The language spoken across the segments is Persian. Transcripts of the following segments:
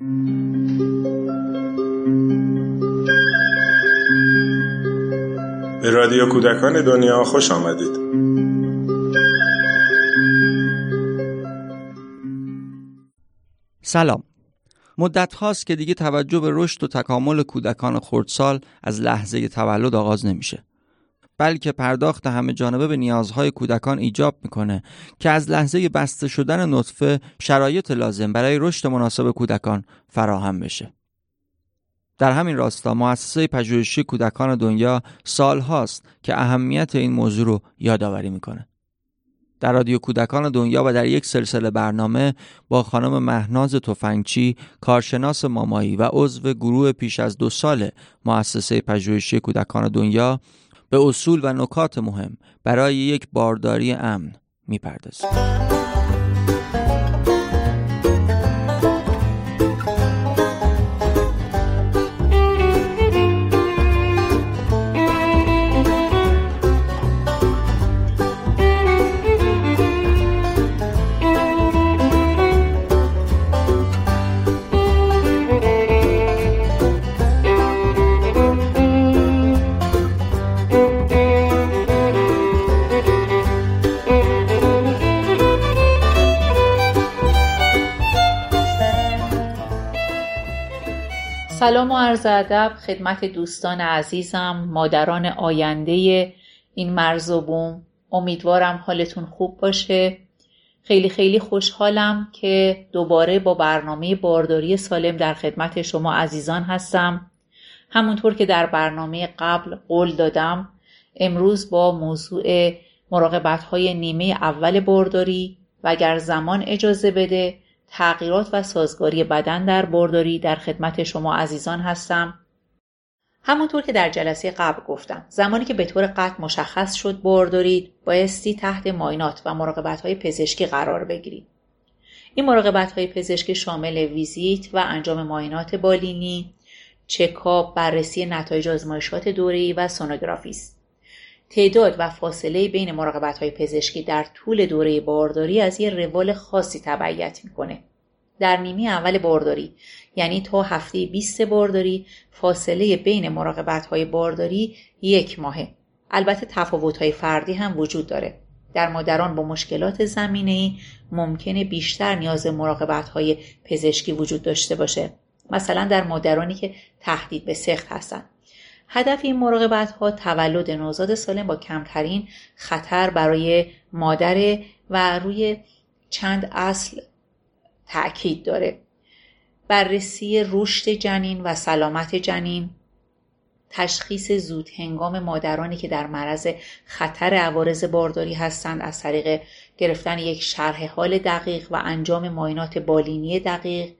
به رادیو کودکان دنیا خوش آمدید. سلام. مدت هاست که دیگه توجه به رشد و تکامل کودکان خردسال از لحظه تولد آغاز نمیشه. بلکه پرداخت همه جانبه به نیازهای کودکان ایجاب می‌کنه که از لحظه بسته شدن نطفه شرایط لازم برای رشد مناسب کودکان فراهم بشه. در همین راستا مؤسسه پژوهشی کودکان دنیا سال هاست که اهمیت این موضوع رو یادآوری می‌کنه. در رادیو کودکان دنیا و در یک سلسله برنامه با خانم مهناز تفنگچی کارشناس مامایی و عضو گروه پیش از دو سال مؤسسه پژوهشی کودکان دنیا به اصول و نکات مهم برای یک بارداری امن می‌پردازیم. سلام و عرض ادب خدمت دوستان عزیزم مادران آینده این مرز و بوم. امیدوارم حالتون خوب باشه. خیلی خیلی خوشحالم که دوباره با برنامه بارداری سالم در خدمت شما عزیزان هستم. همونطور که در برنامه قبل قول دادم امروز با موضوع مراقبت های نیمه اول بارداری و اگر زمان اجازه بده تغییرات و سازگاری بدن در بارداری در خدمت شما عزیزان هستم. همونطور که در جلسه قبل گفتم زمانی که به طور قطع مشخص شد باردارید بایستی تحت ماینات و مراقبت های پزشکی قرار بگیرید. این مراقبت های پزشکی شامل ویزیت و انجام ماینات بالینی چکاپ بررسی نتایج آزمایشات دوره‌ای و سونوگرافی است. تعداد و فاصله بین مراقبت های پزشکی در طول دوره بارداری از یه روال خاصی تبعیت می‌کنه. در نیمه اول بارداری یعنی تا هفته 20 بارداری فاصله بین مراقبت های بارداری یک ماهه. البته تفاوت های فردی هم وجود داره. در مادران با مشکلات زمینه ای ممکنه بیشتر نیاز مراقبت های پزشکی وجود داشته باشه. مثلا در مادرانی که تهدید به سخت هستند. هدف این مراقبت ها تولد نوزاد سالم با کمترین خطر برای مادر و روی چند اصل تأکید داره. بررسی رشد جنین و سلامت جنین تشخیص زود هنگام مادرانی که در معرض خطر عوارض بارداری هستند از طریق گرفتن یک شرح حال دقیق و انجام ماینات بالینی دقیق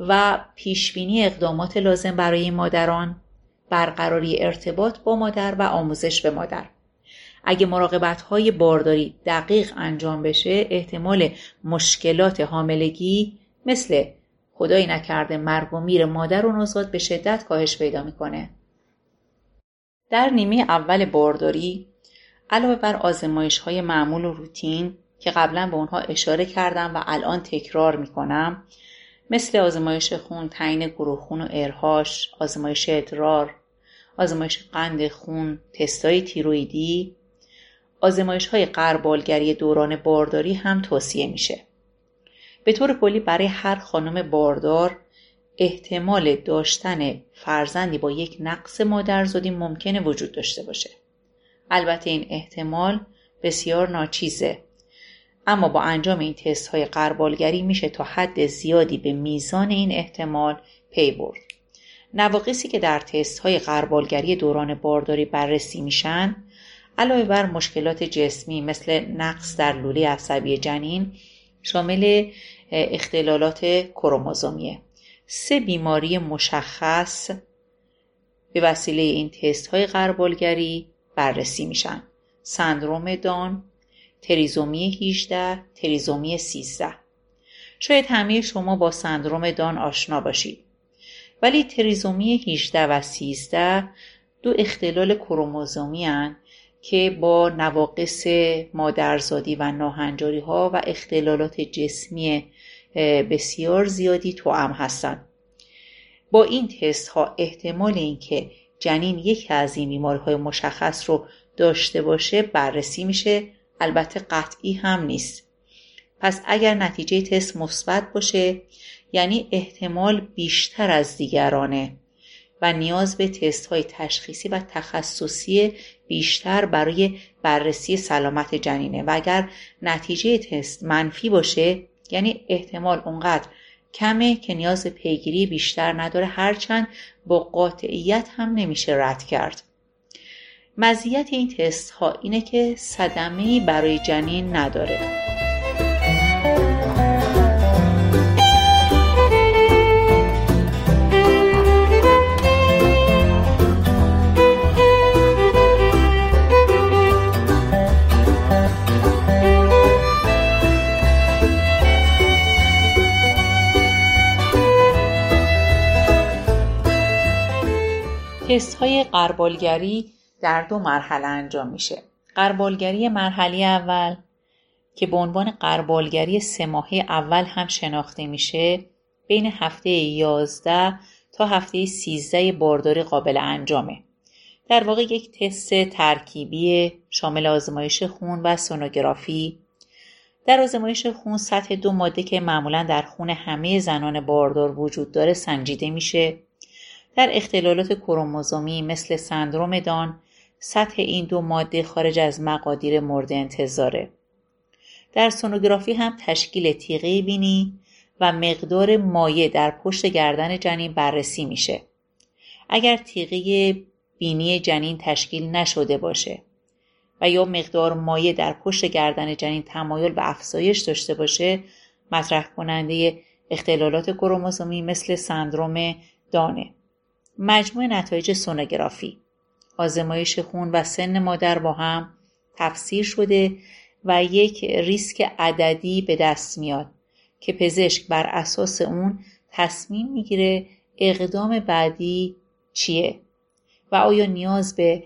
و پیشبینی اقدامات لازم برای مادران. برقراری ارتباط با مادر و آموزش به مادر. اگه مراقبت های بارداری دقیق انجام بشه احتمال مشکلات حاملگی مثل خدایی نکرده مرگ و میر مادر و نوزاد به شدت کاهش پیدا می‌کنه. در نیمه اول بارداری علاوه بر آزمایش های معمول و روتین که قبلا به اونها اشاره کردم و الان تکرار می‌کنم مثل آزمایش خون، تعیین گروه خون و ارهاش، آزمایش ادرار، آزمایش قند خون، تستای تیرویدی، آزمایش های قربالگری دوران بارداری هم توصیه میشه. به طور کلی برای هر خانم باردار احتمال داشتن فرزندی با یک نقص مادرزادی ممکنه وجود داشته باشه. البته این احتمال بسیار ناچیزه اما با انجام این تست های قربالگری میشه تا حد زیادی به میزان این احتمال پی برد. نواقصی که در تست های قربالگری دوران بارداری بررسی میشن علاوه بر مشکلات جسمی مثل نقص در لوله عصبی جنین شامل اختلالات کروموزومیه. سه بیماری مشخص به وسیله این تست های قربالگری بررسی میشن. سندروم دان تریزومی 18 تریزومی 13 شاید همه شما با سندروم دان آشنا باشید. ولی تریزومی 18 و 13 دو اختلال کروموزومی هن که با نواقص مادرزادی و ناهنجاری ها و اختلالات جسمی بسیار زیادی توام هستند با این تست ها احتمال اینکه جنین یکی از این بیماری های مشخص رو داشته باشه بررسی میشه البته قطعی هم نیست. پس اگر نتیجه تست مثبت باشه یعنی احتمال بیشتر از دیگرانه و نیاز به تست های تشخیصی و تخصصی بیشتر برای بررسی سلامت جنینه. و اگر نتیجه تست منفی باشه یعنی احتمال اونقدر کمه که نیاز به پیگیری بیشتر نداره هرچند با قاطعیت هم نمیشه رد کرد. مزیت این تست ها اینه که صدمه برای جنین نداره. تست های قربالگری در دو مرحله انجام میشه. قربالگری مرحله اول که به عنوان قربالگری سه ماهه اول هم شناخته میشه بین هفته 11 تا هفته 13 بارداری قابل انجامه. در واقع یک تست ترکیبی شامل آزمایش خون و سونوگرافی در آزمایش خون سطح دو ماده که معمولا در خون همه زنان باردار وجود داره سنجیده میشه در اختلالات کروموزومی مثل سندروم دان سطح این دو ماده خارج از مقادیر مورد انتظاره. در سونوگرافی هم تشکیل تیغه بینی و مقدار مایع در پشت گردن جنین بررسی میشه. اگر تیغه بینی جنین تشکیل نشده باشه و یا مقدار مایع در پشت گردن جنین تمایل به افزایش داشته باشه مطرح کننده اختلالات کروموزومی مثل سندروم دانه مجموع نتایج سونوگرافی. آزمایش خون و سن مادر با هم تفسیر شده و یک ریسک عددی به دست میاد که پزشک بر اساس اون تصمیم می‌گیره اقدام بعدی چیه و آیا نیاز به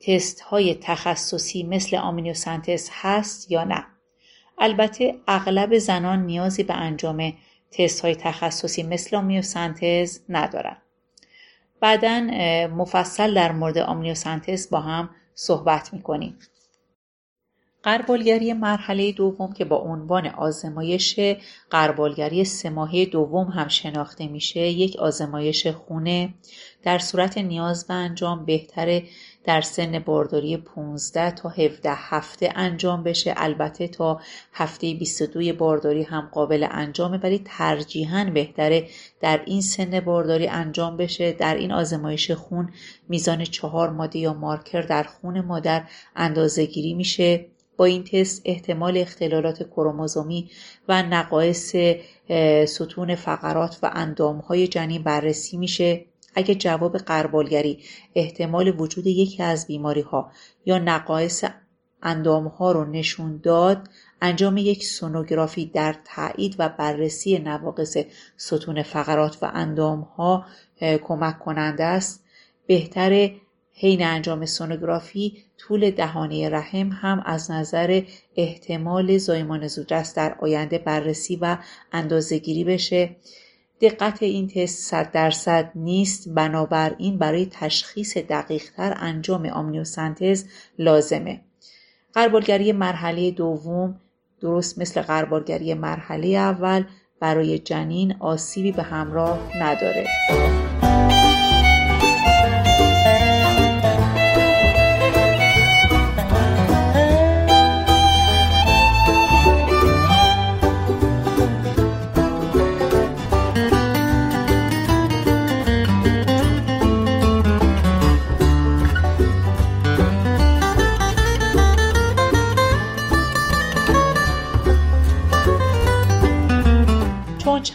تست های تخصصی مثل آمینوسنتز هست یا نه. البته اغلب زنان نیازی به انجام تست های تخصصی مثل آمینوسنتز ندارن. بعدا مفصل در مورد آمنیوسنتز با هم صحبت می‌کنیم. قربالگری مرحله دوم که با عنوان آزمایش قربالگری سه دوم هم شناخته میشه یک آزمایش خونه. در صورت نیاز به انجام بهتره در سن بارداری 15 تا 17 هفته انجام بشه. البته تا هفته 22 بارداری هم قابل انجامه ولی ترجیحاً بهتره در این سن بارداری انجام بشه. در این آزمایش خون میزان چهار ماده یا مارکر در خون مادر اندازه گیری میشه. با این تست احتمال اختلالات کروموزومی و نقایص ستون فقرات و اندامهای جنین بررسی میشه. اگه جواب قربالگری احتمال وجود یکی از بیماری ها یا نقایص اندام ها رو نشون داد انجام یک سونوگرافی در تایید و بررسی نواقص ستون فقرات و اندام ها کمک کننده است. بهتر حین انجام سونوگرافی طول دهانه رحم هم از نظر احتمال زایمان زودرس در آینده بررسی و اندازهگیری بشه. دقت این تست صد درصد نیست بنابراین برای تشخیص دقیقتر انجام آمنیوسنتز لازمه. قربالگری مرحله دوم درست مثل قربالگری مرحله اول برای جنین آسیبی به همراه نداره.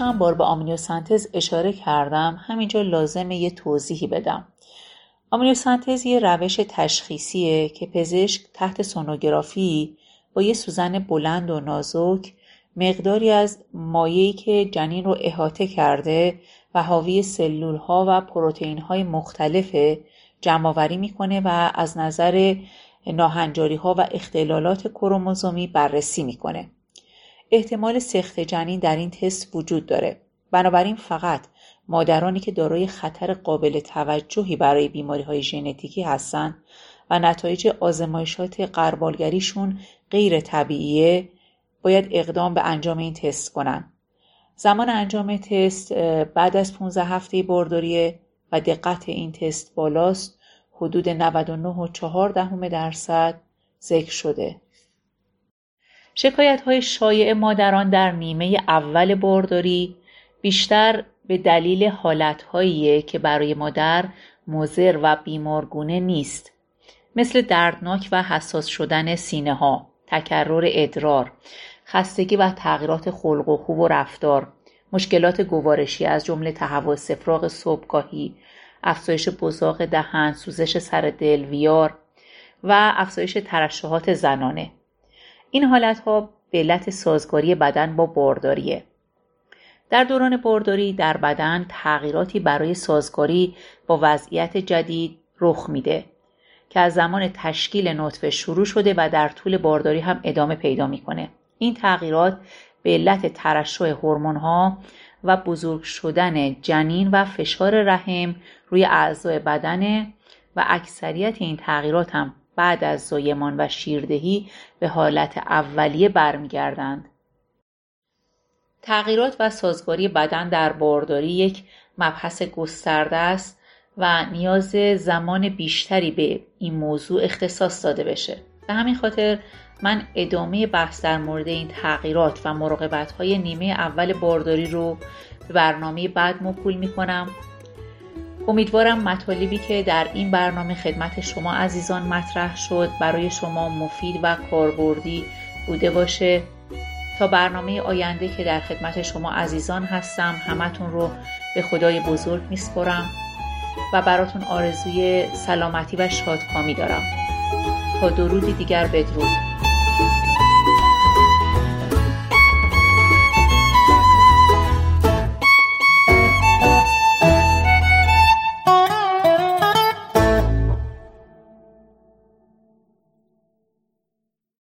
چند بار به آمینوسنتز اشاره کردم همینجا لازمه یه توضیحی بدم آمینوسنتز یه روش تشخیصیه که پزشک تحت سونوگرافی با یه سوزن بلند و نازک مقداری از مایعی که جنین رو احاطه کرده و حاوی سلول ها و پروتئین های مختلف جمعآوری می‌کنه و از نظر ناهنجاری ها و اختلالات کروموزومی بررسی می‌کنه. احتمال سخت جنین در این تست وجود داره بنابراین فقط مادرانی که دارای خطر قابل توجهی برای بیماری های ژنتیکی هستند و نتایج آزمایشات قربالگریشون غیر طبیعیه باید اقدام به انجام این تست کنن. زمان انجام تست بعد از 15 هفته بارداریه و دقت این تست بالاست حدود 99.4 دهم درصد ذکر شده. شکایت های شایع مادران در نیمه اول بارداری بیشتر به دلیل حالتهاییه که برای مادر مضر و بیمارگونه نیست مثل دردناک و حساس شدن سینه ها، تکرر ادرار، خستگی و تغییرات خلق و خوب و رفتار، مشکلات گوارشی از جمله تهوع سفراغ صبحگاهی، افزایش بزاق دهن، سوزش سر دل، ویار و افزایش ترشحات زنانه. این حالتها به علت سازگاری بدن با بارداریه. در دوران بارداری در بدن تغییراتی برای سازگاری با وضعیت جدید رخ میده که از زمان تشکیل نطفه شروع شده و در طول بارداری هم ادامه پیدا می‌کنه این تغییرات به علت ترشح ها و بزرگ شدن جنین و فشار رحم روی اعضای بدنه و اکثریت این تغییرات هم بعد از زایمان و شیردهی به حالت اولیه برمیگردند. تغییرات و سازگاری بدن در بارداری یک مبحث گسترده است و نیاز زمان بیشتری به این موضوع اختصاص داده بشه به همین خاطر من ادامه بحث در مورد این تغییرات و مراقبت های نیمه اول بارداری رو به برنامه بعد مکول می کنم امیدوارم مطالبی که در این برنامه خدمت شما عزیزان مطرح شد برای شما مفید و کاربردی بوده باشه. تا برنامه آینده که در خدمت شما عزیزان هستم همتون رو به خدای بزرگ میسپرم و براتون آرزوی سلامتی و شادکامی دارم. تا درودی دیگر بدرود.